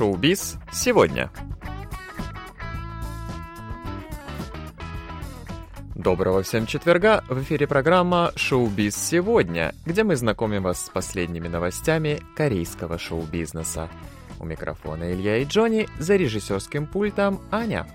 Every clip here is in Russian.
Шоу-биз сегодня. Доброго всем четверга! В эфире программа «Шоу-биз сегодня», где мы знакомим вас с последними новостями корейского шоу-бизнеса. У микрофона Илья и Джонни, за режиссерским пультом Аня.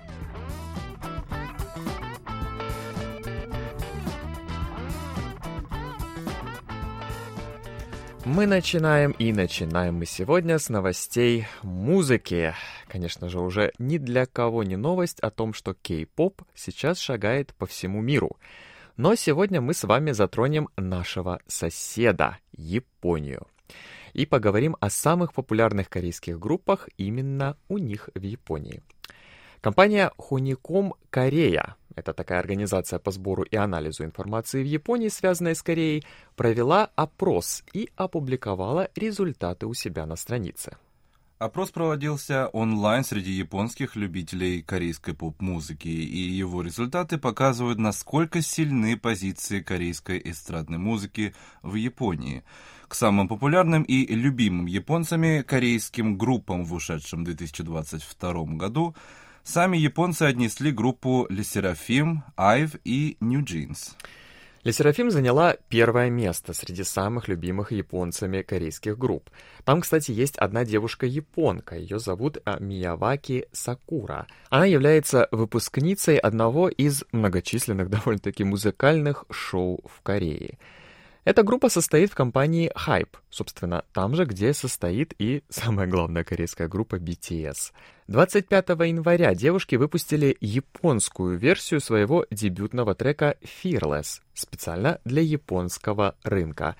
Мы начинаем и начинаем мы сегодня с новостей музыки. Конечно же, уже ни для кого не новость о том, что кей-поп сейчас шагает по всему миру. Но сегодня мы с вами затронем нашего соседа, Японию. И поговорим о самых популярных корейских группах именно у них в Японии. Компания Honeycomb Корея это такая организация по сбору и анализу информации в Японии, связанная с Кореей, провела опрос и опубликовала результаты у себя на странице. Опрос проводился онлайн среди японских любителей корейской поп-музыки, и его результаты показывают, насколько сильны позиции корейской эстрадной музыки в Японии. К самым популярным и любимым японцами корейским группам в ушедшем 2022 году Сами японцы отнесли группу Seraphim, Ive и New Jeans. Seraphim заняла первое место среди самых любимых японцами корейских групп. Там, кстати, есть одна девушка-японка, ее зовут а, Мияваки Сакура. Она является выпускницей одного из многочисленных довольно-таки музыкальных шоу в Корее — эта группа состоит в компании Hype, собственно, там же, где состоит и самая главная корейская группа BTS. 25 января девушки выпустили японскую версию своего дебютного трека Fearless, специально для японского рынка,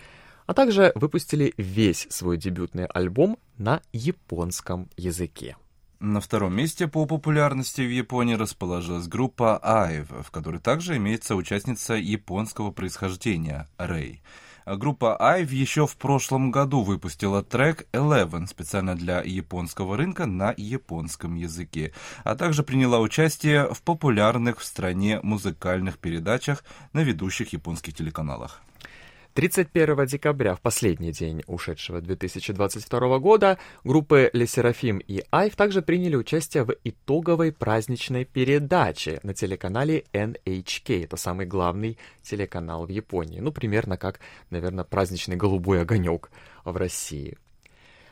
а также выпустили весь свой дебютный альбом на японском языке. На втором месте по популярности в Японии расположилась группа IVE, в которой также имеется участница японского происхождения Рэй. Группа IVE еще в прошлом году выпустила трек Eleven специально для японского рынка на японском языке, а также приняла участие в популярных в стране музыкальных передачах на ведущих японских телеканалах. 31 декабря, в последний день ушедшего 2022 года, группы Le Seraphim и Айв также приняли участие в итоговой праздничной передаче на телеканале NHK. Это самый главный телеканал в Японии. Ну, примерно как, наверное, праздничный голубой огонек в России.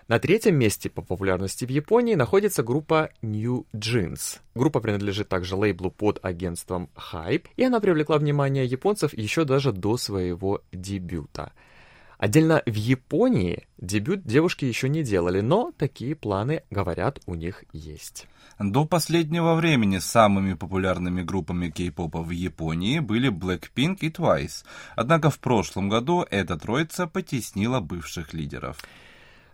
На третьем месте по популярности в Японии находится группа New Jeans. Группа принадлежит также лейблу под агентством Hype, и она привлекла внимание японцев еще даже до своего дебюта. Отдельно в Японии дебют девушки еще не делали, но такие планы, говорят, у них есть. До последнего времени самыми популярными группами кей-попа в Японии были Blackpink и Twice. Однако в прошлом году эта троица потеснила бывших лидеров.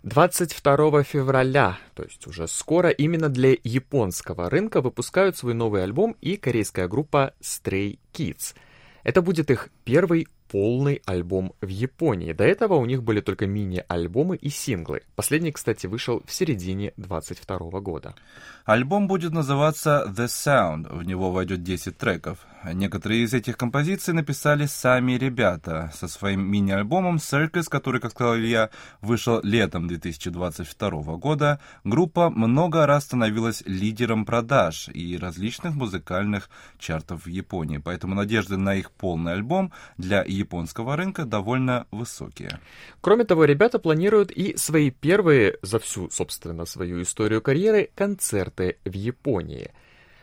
22 февраля, то есть уже скоро, именно для японского рынка выпускают свой новый альбом и корейская группа Stray Kids. Это будет их первый полный альбом в Японии. До этого у них были только мини-альбомы и синглы. Последний, кстати, вышел в середине 22 года. Альбом будет называться The Sound. В него войдет 10 треков. Некоторые из этих композиций написали сами ребята со своим мини-альбомом Circus, который, как сказал Илья, вышел летом 2022 года. Группа много раз становилась лидером продаж и различных музыкальных чартов в Японии, поэтому надежды на их полный альбом для японского рынка довольно высокие. Кроме того, ребята планируют и свои первые за всю, собственно, свою историю карьеры концерты в Японии –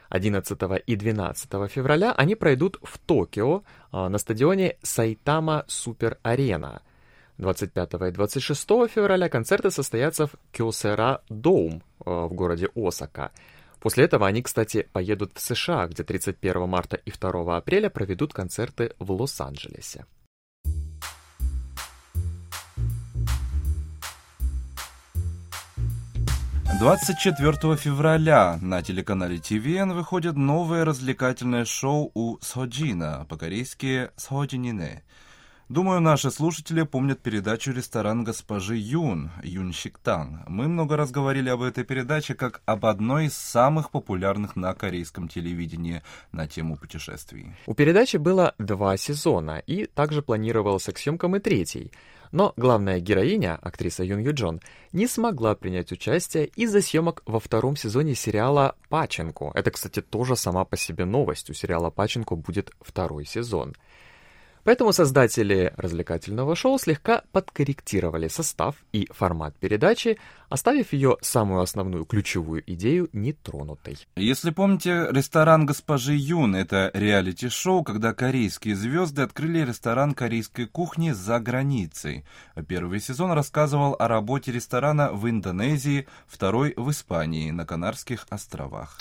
11 и 12 февраля они пройдут в Токио а, на стадионе Сайтама Супер Арена. 25 и 26 февраля концерты состоятся в Кёсера Доум а, в городе Осака. После этого они, кстати, поедут в США, где 31 марта и 2 апреля проведут концерты в Лос-Анджелесе. 24 февраля на телеканале ТВН выходит новое развлекательное шоу у Соджина, по-корейски «Соджинине». Думаю, наши слушатели помнят передачу «Ресторан госпожи Юн» Юн Шиктан. Мы много раз говорили об этой передаче как об одной из самых популярных на корейском телевидении на тему путешествий. У передачи было два сезона, и также планировался к съемкам и третий. Но главная героиня, актриса Юн Ю Джон, не смогла принять участие из-за съемок во втором сезоне сериала «Паченко». Это, кстати, тоже сама по себе новость. У сериала «Паченко» будет второй сезон. Поэтому создатели развлекательного шоу слегка подкорректировали состав и формат передачи, оставив ее самую основную ключевую идею нетронутой. Если помните, ресторан госпожи Юн — это реалити-шоу, когда корейские звезды открыли ресторан корейской кухни за границей. Первый сезон рассказывал о работе ресторана в Индонезии, второй — в Испании, на Канарских островах.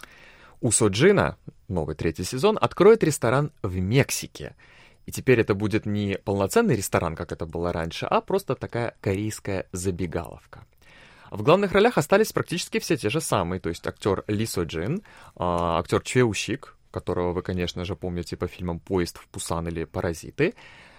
У Соджина, новый третий сезон, откроет ресторан в Мексике — и теперь это будет не полноценный ресторан, как это было раньше, а просто такая корейская забегаловка. В главных ролях остались практически все те же самые, то есть актер Ли Со Джин, а, актер Чue Ущик, которого вы, конечно же, помните по фильмам «Поезд в Пусан» или «Паразиты»,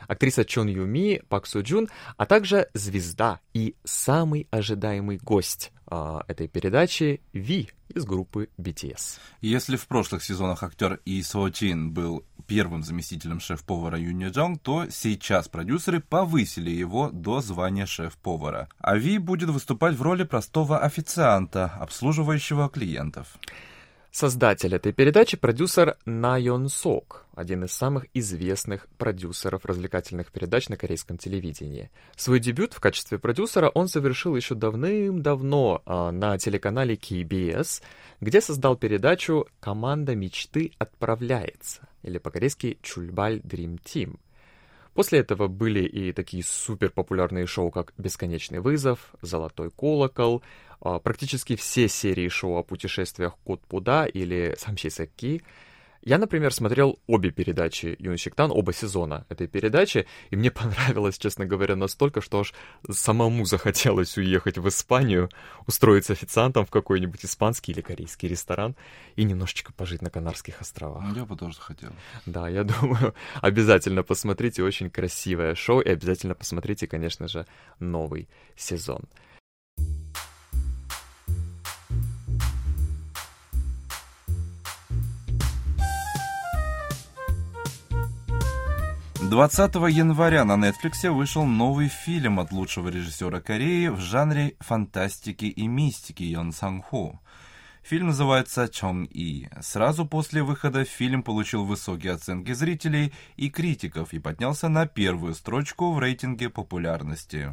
актриса Чон Юми, Пак Су Джун, а также звезда и самый ожидаемый гость э, этой передачи Ви из группы BTS. Если в прошлых сезонах актер И Со Чин был первым заместителем шеф-повара Юни Джонг, то сейчас продюсеры повысили его до звания шеф-повара. А Ви будет выступать в роли простого официанта, обслуживающего клиентов. Создатель этой передачи — продюсер На Йон Сок, один из самых известных продюсеров развлекательных передач на корейском телевидении. Свой дебют в качестве продюсера он совершил еще давным-давно э, на телеканале KBS, где создал передачу «Команда мечты отправляется» или по-корейски «Чульбаль Dream Team». После этого были и такие супер популярные шоу, как «Бесконечный вызов», «Золотой колокол», а, практически все серии шоу о путешествиях Кот Пуда или Самчи Сэкки. Я, например, смотрел обе передачи Юнсиктан, оба сезона этой передачи, и мне понравилось, честно говоря, настолько, что аж самому захотелось уехать в Испанию, устроиться официантом в какой-нибудь испанский или корейский ресторан и немножечко пожить на Канарских островах. Я бы тоже хотел. Да, я думаю, обязательно посмотрите, очень красивое шоу, и обязательно посмотрите, конечно же, новый сезон. 20 января на Netflix вышел новый фильм от лучшего режиссера Кореи в жанре фантастики и мистики Йон Сан Хо. Фильм называется «Чон И». Сразу после выхода фильм получил высокие оценки зрителей и критиков и поднялся на первую строчку в рейтинге популярности.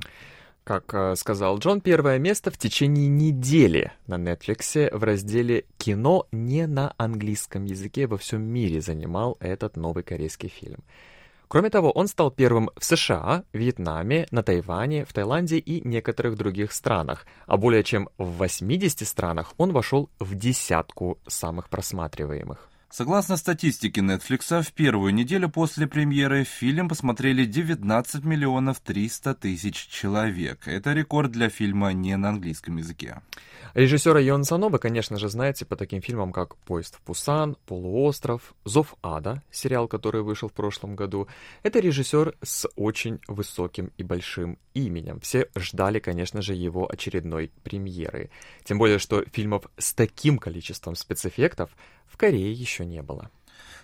Как э, сказал Джон, первое место в течение недели на Netflix в разделе «Кино не на английском языке» во всем мире занимал этот новый корейский фильм. Кроме того, он стал первым в США, Вьетнаме, на Тайване, в Таиланде и некоторых других странах, а более чем в 80 странах он вошел в десятку самых просматриваемых. Согласно статистике Netflix, в первую неделю после премьеры фильм посмотрели 19 миллионов 300 тысяч человек. Это рекорд для фильма не на английском языке. Режиссера Йон Сано вы, конечно же, знаете по таким фильмам, как «Поезд в Пусан», «Полуостров», «Зов ада», сериал, который вышел в прошлом году. Это режиссер с очень высоким и большим именем. Все ждали, конечно же, его очередной премьеры. Тем более, что фильмов с таким количеством спецэффектов в Корее еще не было.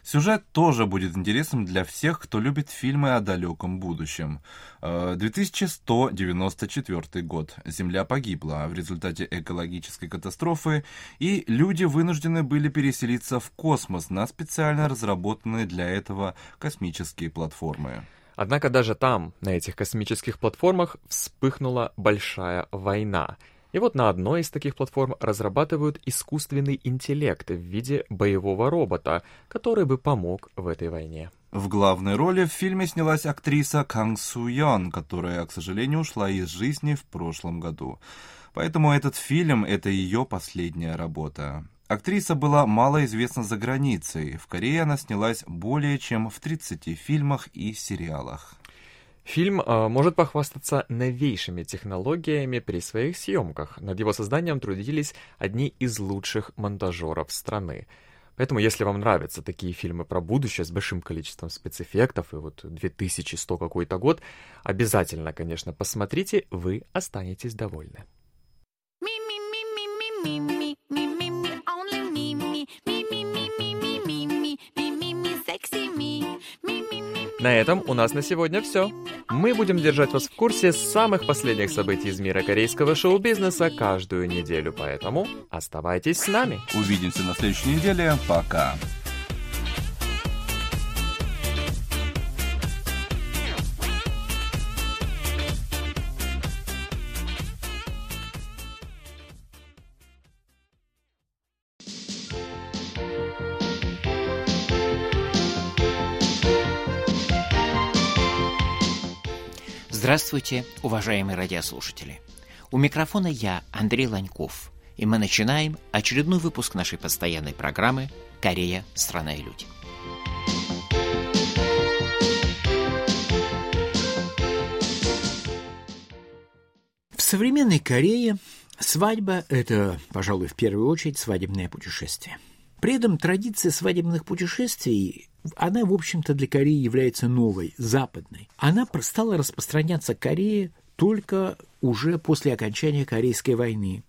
Сюжет тоже будет интересным для всех, кто любит фильмы о далеком будущем. 2194 э, год. Земля погибла в результате экологической катастрофы, и люди вынуждены были переселиться в космос на специально разработанные для этого космические платформы. Однако даже там, на этих космических платформах, вспыхнула большая война — и вот на одной из таких платформ разрабатывают искусственный интеллект в виде боевого робота, который бы помог в этой войне. В главной роли в фильме снялась актриса Канг Су Йон, которая, к сожалению, ушла из жизни в прошлом году. Поэтому этот фильм — это ее последняя работа. Актриса была малоизвестна за границей. В Корее она снялась более чем в 30 фильмах и сериалах. Фильм э, может похвастаться новейшими технологиями при своих съемках. Над его созданием трудились одни из лучших монтажеров страны. Поэтому, если вам нравятся такие фильмы про будущее с большим количеством спецэффектов и вот 2100 какой-то год, обязательно, конечно, посмотрите, вы останетесь довольны. На этом у нас на сегодня все. Мы будем держать вас в курсе самых последних событий из мира корейского шоу-бизнеса каждую неделю, поэтому оставайтесь с нами. Увидимся на следующей неделе. Пока. Здравствуйте, уважаемые радиослушатели. У микрофона я, Андрей Ланьков, и мы начинаем очередной выпуск нашей постоянной программы «Корея. Страна и люди». В современной Корее свадьба – это, пожалуй, в первую очередь свадебное путешествие. При этом традиция свадебных путешествий она, в общем-то, для Кореи является новой, западной. Она стала распространяться Корее только уже после окончания Корейской войны,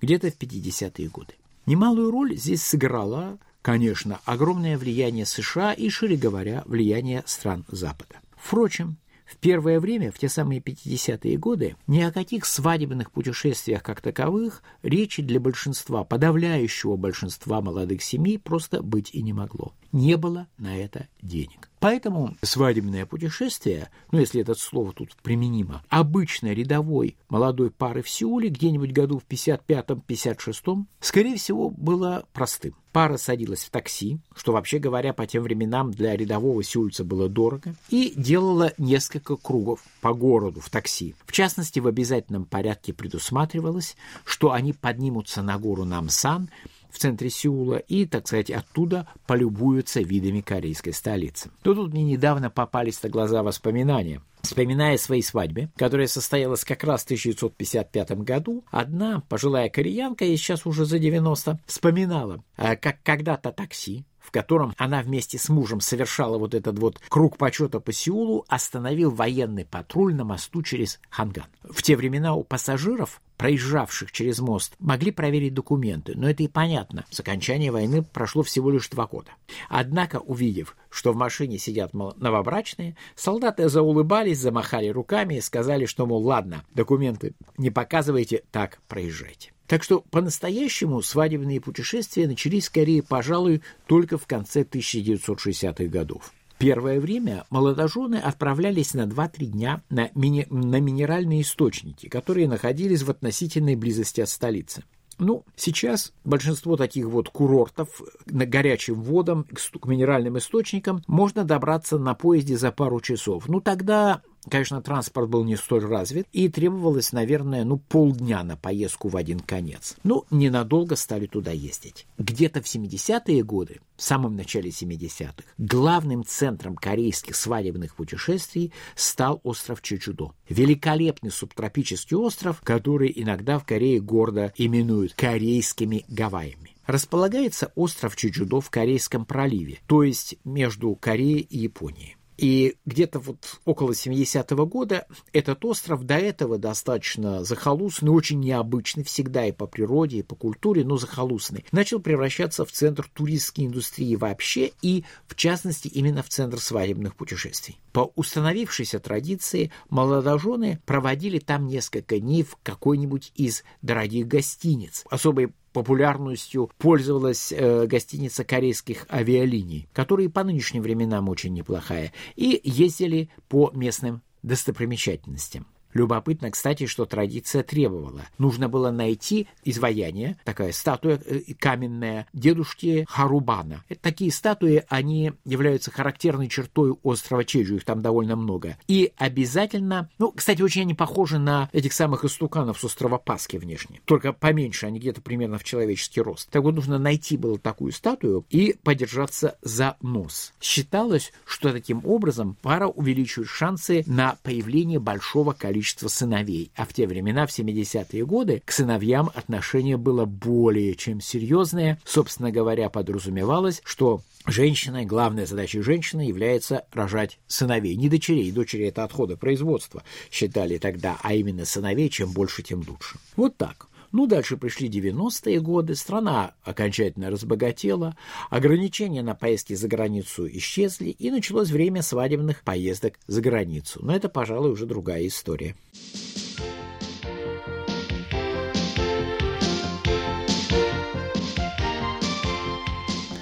где-то в 50-е годы. Немалую роль здесь сыграла, конечно, огромное влияние США и, шире говоря, влияние стран Запада. Впрочем, в первое время, в те самые 50-е годы, ни о каких свадебных путешествиях как таковых речи для большинства, подавляющего большинства молодых семей просто быть и не могло. Не было на это денег. Поэтому свадебное путешествие, ну если это слово тут применимо, обычной рядовой молодой пары в Сеуле где-нибудь году в 55-56, скорее всего, было простым. Пара садилась в такси, что вообще говоря по тем временам для рядового сеульца было дорого, и делала несколько кругов по городу в такси. В частности, в обязательном порядке предусматривалось, что они поднимутся на гору Намсан, в центре Сеула и, так сказать, оттуда полюбуются видами корейской столицы. Но тут мне недавно попались на глаза воспоминания. Вспоминая свои свадьбы, которая состоялась как раз в 1955 году, одна пожилая кореянка, и сейчас уже за 90, вспоминала, э, как когда-то такси, в котором она вместе с мужем совершала вот этот вот круг почета по Сеулу, остановил военный патруль на мосту через Ханган. В те времена у пассажиров проезжавших через мост, могли проверить документы, но это и понятно. С окончания войны прошло всего лишь два года. Однако, увидев, что в машине сидят новобрачные, солдаты заулыбались, замахали руками и сказали, что, мол, ладно, документы не показывайте, так проезжайте. Так что по-настоящему свадебные путешествия начались скорее, пожалуй, только в конце 1960-х годов. Первое время молодожены отправлялись на 2-3 дня на, мини- на минеральные источники, которые находились в относительной близости от столицы. Ну, сейчас большинство таких вот курортов на горячим водам к минеральным источникам можно добраться на поезде за пару часов. Ну, тогда Конечно, транспорт был не столь развит, и требовалось, наверное, ну, полдня на поездку в один конец. Ну, ненадолго стали туда ездить. Где-то в 70-е годы, в самом начале 70-х, главным центром корейских свадебных путешествий стал остров Чечудо. Великолепный субтропический остров, который иногда в Корее гордо именуют корейскими Гавайями располагается остров Чучудо в Корейском проливе, то есть между Кореей и Японией. И где-то вот около 70-го года этот остров до этого достаточно захолустный, очень необычный всегда и по природе, и по культуре, но захолустный, начал превращаться в центр туристской индустрии вообще и, в частности, именно в центр свадебных путешествий. По установившейся традиции молодожены проводили там несколько дней в какой-нибудь из дорогих гостиниц. Особой популярностью пользовалась э, гостиница корейских авиалиний, которая по нынешним временам очень неплохая, и ездили по местным достопримечательностям. Любопытно, кстати, что традиция требовала. Нужно было найти изваяние, такая статуя э, каменная, дедушки Харубана. Это такие статуи, они являются характерной чертой острова Чеджу, их там довольно много. И обязательно, ну, кстати, очень они похожи на этих самых истуканов с острова Пасхи внешне, только поменьше, они где-то примерно в человеческий рост. Так вот, нужно найти было такую статую и подержаться за нос. Считалось, что таким образом пара увеличивает шансы на появление большого количества количество сыновей, а в те времена, в 70-е годы, к сыновьям отношение было более чем серьезное. Собственно говоря, подразумевалось, что женщиной, главной задачей женщины является рожать сыновей. Не дочерей, дочери это отходы производства считали тогда, а именно сыновей, чем больше, тем лучше. Вот так. Ну, дальше пришли 90-е годы, страна окончательно разбогатела, ограничения на поездки за границу исчезли, и началось время свадебных поездок за границу. Но это, пожалуй, уже другая история.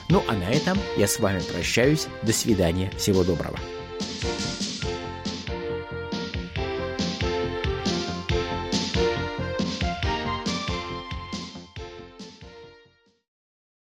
Ну а на этом я с вами прощаюсь. До свидания. Всего доброго.